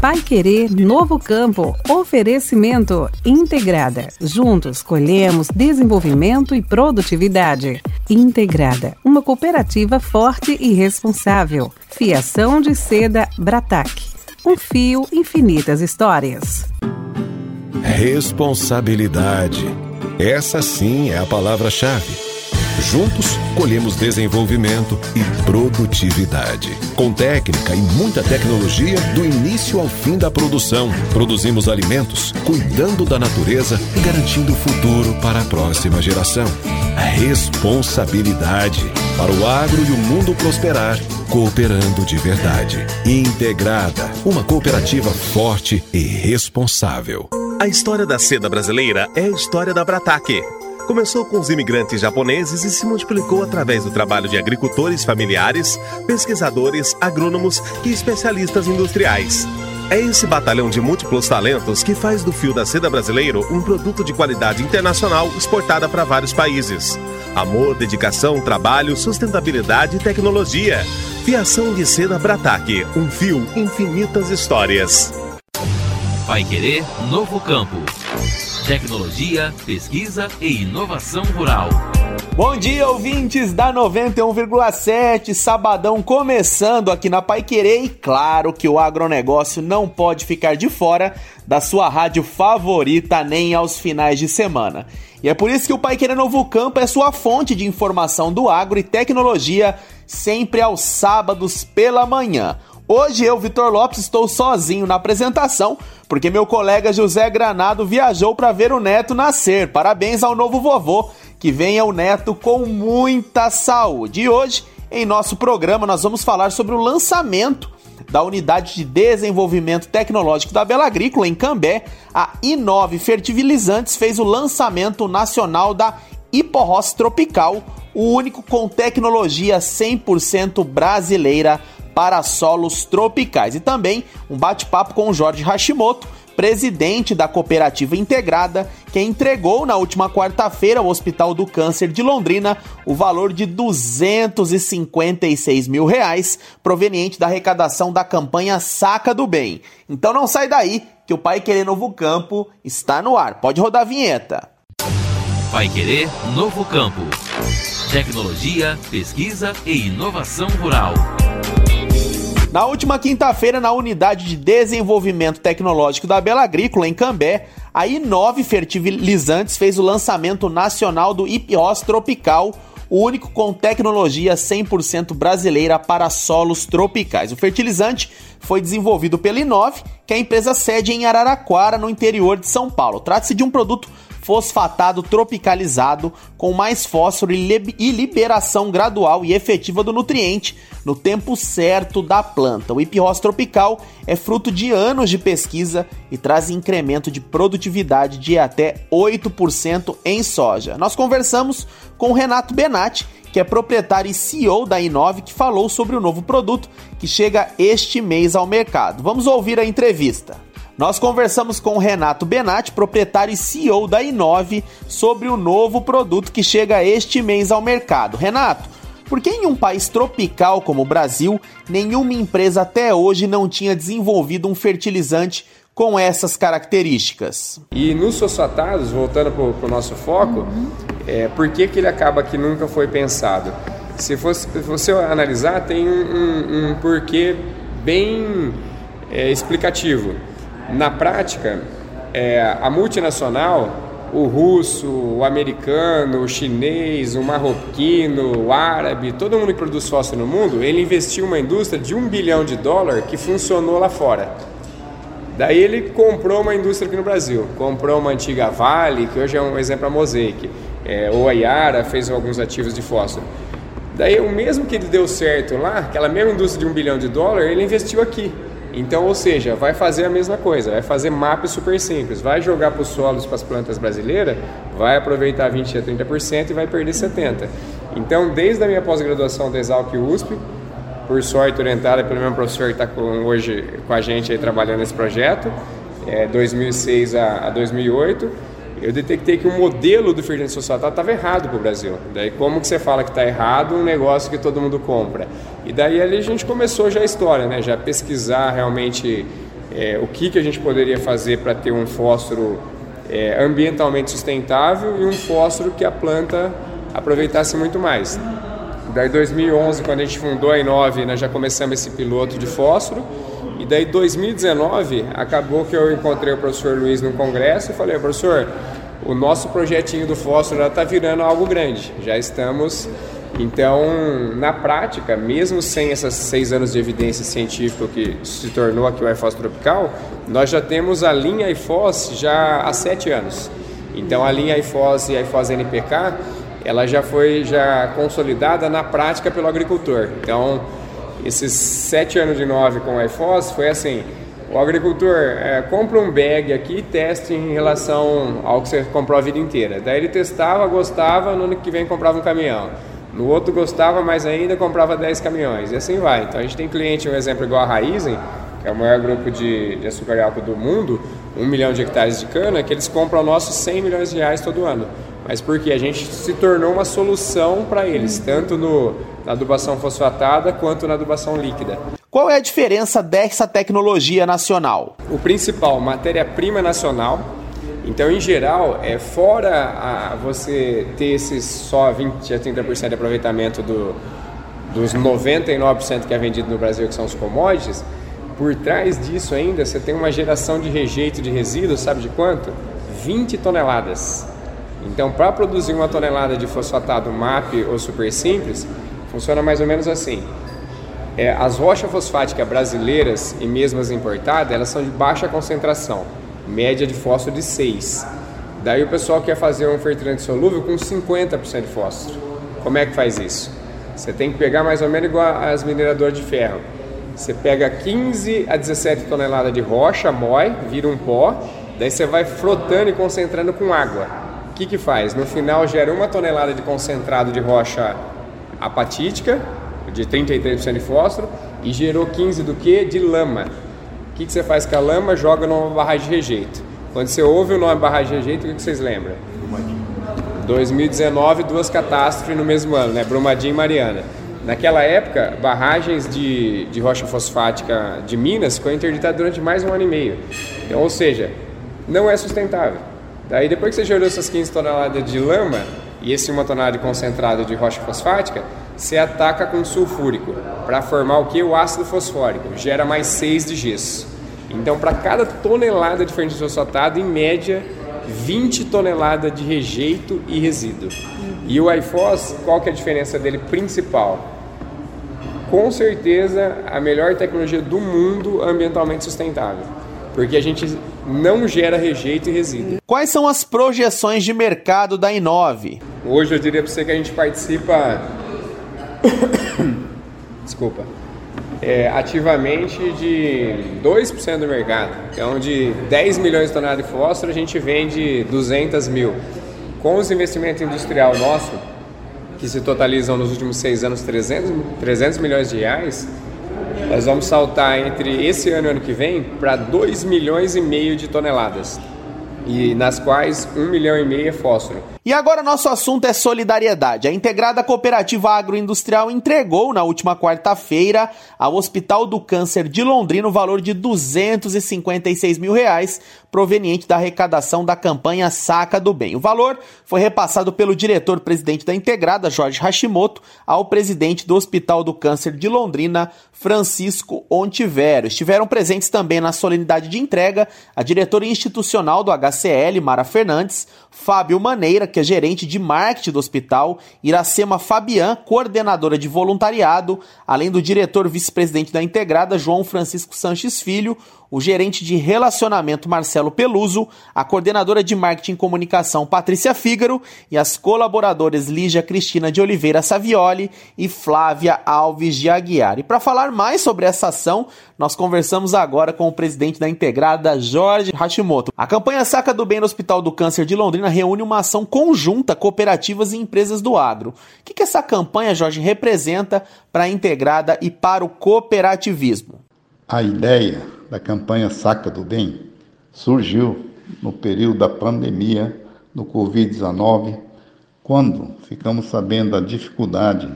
Pai Querer Novo Campo. Oferecimento Integrada. Juntos colhemos desenvolvimento e produtividade. Integrada, uma cooperativa forte e responsável. Fiação de seda Bratac. Um fio, infinitas histórias. Responsabilidade. Essa sim é a palavra-chave. Juntos, colhemos desenvolvimento e produtividade. Com técnica e muita tecnologia, do início ao fim da produção, produzimos alimentos, cuidando da natureza e garantindo o futuro para a próxima geração. A responsabilidade para o agro e o mundo prosperar, cooperando de verdade. Integrada, uma cooperativa forte e responsável. A história da seda brasileira é a história da Brataque Começou com os imigrantes japoneses e se multiplicou através do trabalho de agricultores familiares, pesquisadores, agrônomos e especialistas industriais. É esse batalhão de múltiplos talentos que faz do fio da seda brasileiro um produto de qualidade internacional exportada para vários países. Amor, dedicação, trabalho, sustentabilidade e tecnologia. Fiação de seda Brataque, um fio, infinitas histórias. Vai querer novo campo tecnologia, pesquisa e inovação rural. Bom dia, ouvintes da 91,7, sabadão começando aqui na Pai Querer e claro que o agronegócio não pode ficar de fora da sua rádio favorita nem aos finais de semana. E é por isso que o Pai Querer Novo Campo é sua fonte de informação do agro e tecnologia sempre aos sábados pela manhã. Hoje eu, Vitor Lopes, estou sozinho na apresentação, porque meu colega José Granado viajou para ver o neto nascer. Parabéns ao novo vovô, que venha o neto com muita saúde. E hoje, em nosso programa, nós vamos falar sobre o lançamento da Unidade de Desenvolvimento Tecnológico da Bela Agrícola em Cambé. A Inove Fertilizantes fez o lançamento nacional da Hiporros Tropical, o único com tecnologia 100% brasileira para solos tropicais. E também um bate-papo com o Jorge Hashimoto, presidente da Cooperativa Integrada, que entregou na última quarta-feira ao Hospital do Câncer de Londrina o valor de 256 mil reais, proveniente da arrecadação da campanha Saca do Bem. Então não sai daí, que o Pai Querer Novo Campo está no ar. Pode rodar a vinheta. Pai Querer Novo Campo. Tecnologia, pesquisa e inovação rural. Na última quinta-feira, na Unidade de Desenvolvimento Tecnológico da Bela Agrícola, em Cambé, a Inove Fertilizantes fez o lançamento nacional do Ipiós Tropical, o único com tecnologia 100% brasileira para solos tropicais. O fertilizante foi desenvolvido pela Inove, que é a empresa sede em Araraquara, no interior de São Paulo. Trata-se de um produto fosfatado tropicalizado com mais fósforo e liberação gradual e efetiva do nutriente no tempo certo da planta. O Ipirros tropical é fruto de anos de pesquisa e traz incremento de produtividade de até 8% em soja. Nós conversamos com Renato Benatti, que é proprietário e CEO da Inove, que falou sobre o novo produto que chega este mês ao mercado. Vamos ouvir a entrevista. Nós conversamos com o Renato Benatti, proprietário e CEO da Inove, sobre o novo produto que chega este mês ao mercado. Renato, por que em um país tropical como o Brasil, nenhuma empresa até hoje não tinha desenvolvido um fertilizante com essas características? E nos fosfatados, voltando para o nosso foco, uhum. é, por que, que ele acaba que nunca foi pensado? Se fosse, se você analisar, tem um, um, um porquê bem é, explicativo. Na prática, é, a multinacional, o russo, o americano, o chinês, o marroquino, o árabe, todo mundo que produz fósforo no mundo, ele investiu uma indústria de um bilhão de dólar que funcionou lá fora. Daí ele comprou uma indústria aqui no Brasil, comprou uma antiga Vale, que hoje é um exemplo a Mosaic, é, ou a Yara fez alguns ativos de fósforo. Daí o mesmo que ele deu certo lá, aquela mesma indústria de um bilhão de dólar, ele investiu aqui. Então, ou seja, vai fazer a mesma coisa, vai fazer mapas super simples, vai jogar para os solos, para as plantas brasileiras, vai aproveitar 20 a 30% e vai perder 70%. Então, desde a minha pós-graduação da Exalc USP, por sorte orientada pelo meu professor que está hoje com a gente aí trabalhando nesse projeto, é, 2006 a, a 2008, eu detectei que o modelo do fertilizante fosfatado estava errado para o Brasil. Daí como que você fala que está errado um negócio que todo mundo compra? E daí ali a gente começou já a história, né? Já pesquisar realmente é, o que, que a gente poderia fazer para ter um fósforo é, ambientalmente sustentável e um fósforo que a planta aproveitasse muito mais. Daí 2011, quando a gente fundou a Inove, nós já começamos esse piloto de fósforo. E daí 2019, acabou que eu encontrei o professor Luiz no congresso e falei, professor, o nosso projetinho do fósforo já está virando algo grande. Já estamos então, na prática, mesmo sem esses seis anos de evidência científica que se tornou aqui o iFOS Tropical, nós já temos a linha iFOS já há sete anos. Então, a linha iFOS e iFOS NPK, ela já foi já consolidada na prática pelo agricultor. Então, esses sete anos de nove com o iFOS foi assim, o agricultor é, compra um bag aqui e testa em relação ao que você comprou a vida inteira. Daí ele testava, gostava, no ano que vem comprava um caminhão. No outro gostava mais ainda, comprava 10 caminhões. E assim vai. Então a gente tem cliente, um exemplo igual a Raizen, que é o maior grupo de, de açúcar e álcool do mundo, um milhão de hectares de cana, que eles compram nossos 100 milhões de reais todo ano. Mas porque a gente se tornou uma solução para eles, tanto no, na adubação fosfatada quanto na adubação líquida. Qual é a diferença dessa tecnologia nacional? O principal, matéria-prima nacional, então, em geral, é fora a, você ter esses só 20 a 30% de aproveitamento do, dos 99% que é vendido no Brasil, que são os commodities, por trás disso ainda você tem uma geração de rejeito de resíduos, sabe de quanto? 20 toneladas. Então, para produzir uma tonelada de fosfatado MAP ou super simples, funciona mais ou menos assim. É, as rochas fosfáticas brasileiras e mesmo as importadas, elas são de baixa concentração média de fósforo de 6. Daí o pessoal quer fazer um fertilizante solúvel com 50% de fósforo. Como é que faz isso? Você tem que pegar mais ou menos igual as mineradoras de ferro. Você pega 15 a 17 toneladas de rocha, mói, vira um pó, daí você vai frotando e concentrando com água. O que, que faz? No final gera uma tonelada de concentrado de rocha apatítica, de 33% de fósforo, e gerou 15 do que? De lama que, que você faz com a lama? Joga numa barragem de rejeito. Quando você ouve o nome barragem de rejeito, o que, que vocês lembram? Brumadinho. 2019, duas catástrofes no mesmo ano, né? Brumadinho e Mariana. Naquela época, barragens de, de rocha fosfática de Minas ficou interditada durante mais um ano e meio. Então, ou seja, não é sustentável. Daí, depois que você gerou essas 15 toneladas de lama e esse uma tonelada de concentrado de rocha fosfática, você ataca com sulfúrico para formar o que? O ácido fosfórico. Gera mais 6 de gesso. Então, para cada tonelada de fertilizante fosfatado, em média, 20 toneladas de rejeito e resíduo. E o iFOS, qual que é a diferença dele principal? Com certeza, a melhor tecnologia do mundo ambientalmente sustentável. Porque a gente não gera rejeito e resíduo. Quais são as projeções de mercado da Inove? Hoje eu diria para você que a gente participa. Desculpa é, ativamente de 2% do mercado. Então, de 10 milhões de toneladas de fósforo, a gente vende 200 mil. Com os investimentos industrial nosso, que se totalizam nos últimos seis anos 300, 300 milhões de reais, nós vamos saltar entre esse ano e ano que vem para 2 milhões e meio de toneladas e nas quais um milhão e meio é fósforo. E agora nosso assunto é solidariedade. A integrada cooperativa agroindustrial entregou na última quarta-feira ao Hospital do Câncer de Londrina o valor de 256 mil reais proveniente da arrecadação da campanha Saca do Bem. O valor foi repassado pelo diretor-presidente da integrada, Jorge Hashimoto, ao presidente do Hospital do Câncer de Londrina, Francisco Ontivero. Estiveram presentes também na solenidade de entrega a diretora institucional do HCL, Mara Fernandes, Fábio Maneira, que é gerente de marketing do hospital, Iracema Fabian, coordenadora de voluntariado, além do diretor vice-presidente da integrada, João Francisco Sanches Filho, o gerente de relacionamento Marcelo Peluso, a coordenadora de marketing e comunicação Patrícia Fígaro e as colaboradoras Lígia Cristina de Oliveira Savioli e Flávia Alves de Aguiar. E para falar mais sobre essa ação, nós conversamos agora com o presidente da integrada, Jorge Hashimoto. A campanha Saca do Bem no Hospital do Câncer de Londrina reúne uma ação conjunta, cooperativas e empresas do agro. O que, que essa campanha, Jorge, representa para a integrada e para o cooperativismo? A ideia da campanha Saca do Bem surgiu no período da pandemia do Covid-19, quando ficamos sabendo da dificuldade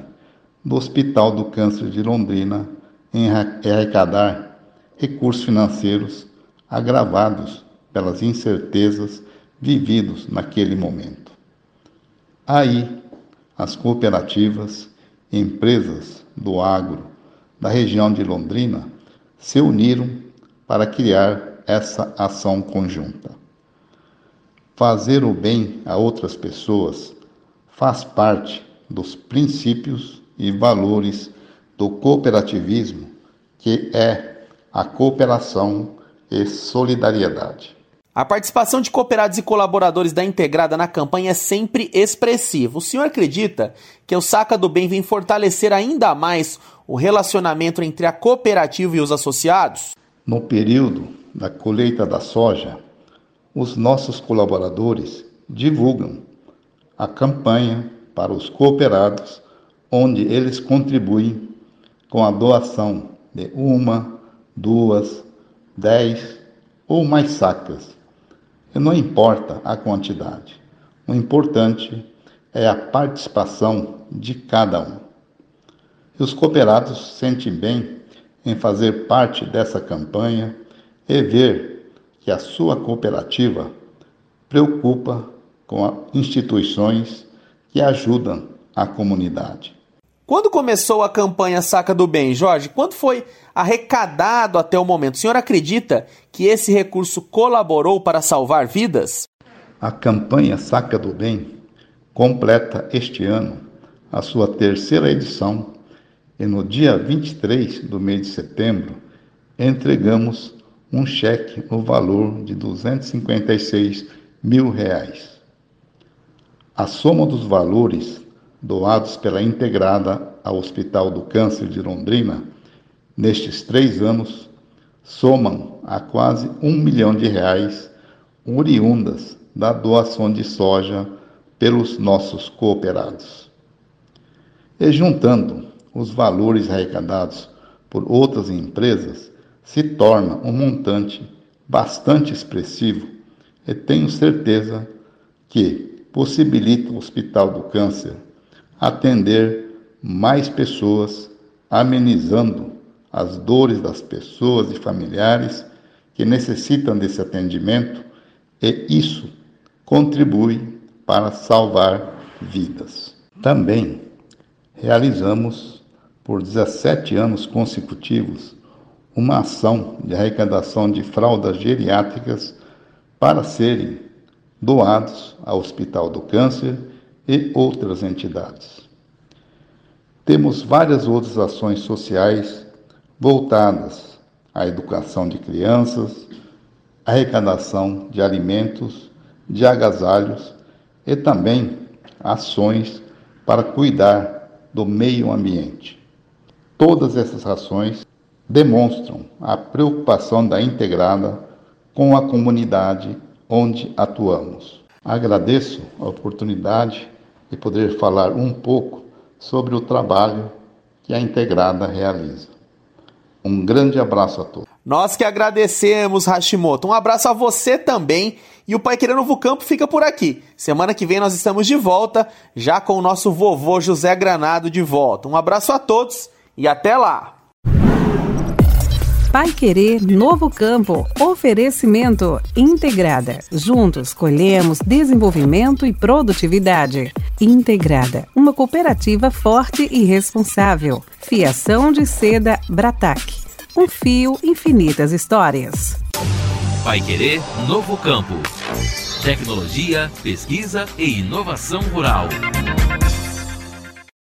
do Hospital do Câncer de Londrina em arrecadar recursos financeiros agravados pelas incertezas vividos naquele momento. Aí, as cooperativas, empresas do agro da região de Londrina se uniram para criar essa ação conjunta. Fazer o bem a outras pessoas faz parte dos princípios e valores do cooperativismo, que é a cooperação e solidariedade. A participação de cooperados e colaboradores da Integrada na campanha é sempre expressiva. O senhor acredita que o Saca do Bem vem fortalecer ainda mais o relacionamento entre a cooperativa e os associados? No período da colheita da soja, os nossos colaboradores divulgam a campanha para os cooperados, onde eles contribuem com a doação de uma, duas, dez ou mais sacas. E não importa a quantidade, o importante é a participação de cada um. E os cooperados sentem bem em fazer parte dessa campanha e ver que a sua cooperativa preocupa com instituições que ajudam a comunidade. Quando começou a campanha Saca do Bem, Jorge? Quanto foi arrecadado até o momento? O senhor acredita que esse recurso colaborou para salvar vidas? A campanha Saca do Bem completa este ano a sua terceira edição e no dia 23 do mês de setembro entregamos um cheque no valor de 256 mil reais. A soma dos valores doados pela Integrada ao Hospital do Câncer de Londrina nestes três anos somam a quase um milhão de reais oriundas da doação de soja pelos nossos cooperados. E juntando os valores arrecadados por outras empresas, se torna um montante bastante expressivo e tenho certeza que possibilita o Hospital do Câncer atender mais pessoas, amenizando as dores das pessoas e familiares que necessitam desse atendimento, e isso contribui para salvar vidas. Também realizamos, por 17 anos consecutivos, uma ação de arrecadação de fraldas geriátricas para serem doados ao Hospital do Câncer e outras entidades. Temos várias outras ações sociais voltadas à educação de crianças, arrecadação de alimentos, de agasalhos e também ações para cuidar do meio ambiente. Todas essas ações demonstram a preocupação da integrada com a comunidade onde atuamos. Agradeço a oportunidade de poder falar um pouco sobre o trabalho que a integrada realiza. Um grande abraço a todos. Nós que agradecemos, Hashimoto. Um abraço a você também. E o Pai Querer Novo Campo fica por aqui. Semana que vem nós estamos de volta, já com o nosso vovô José Granado de volta. Um abraço a todos e até lá! Pai Querer Novo Campo. Oferecimento Integrada. Juntos colhemos desenvolvimento e produtividade. Integrada, uma cooperativa forte e responsável. Fiação de seda Bratac. Um fio, infinitas histórias. Pai Querer Novo Campo. Tecnologia, pesquisa e inovação rural.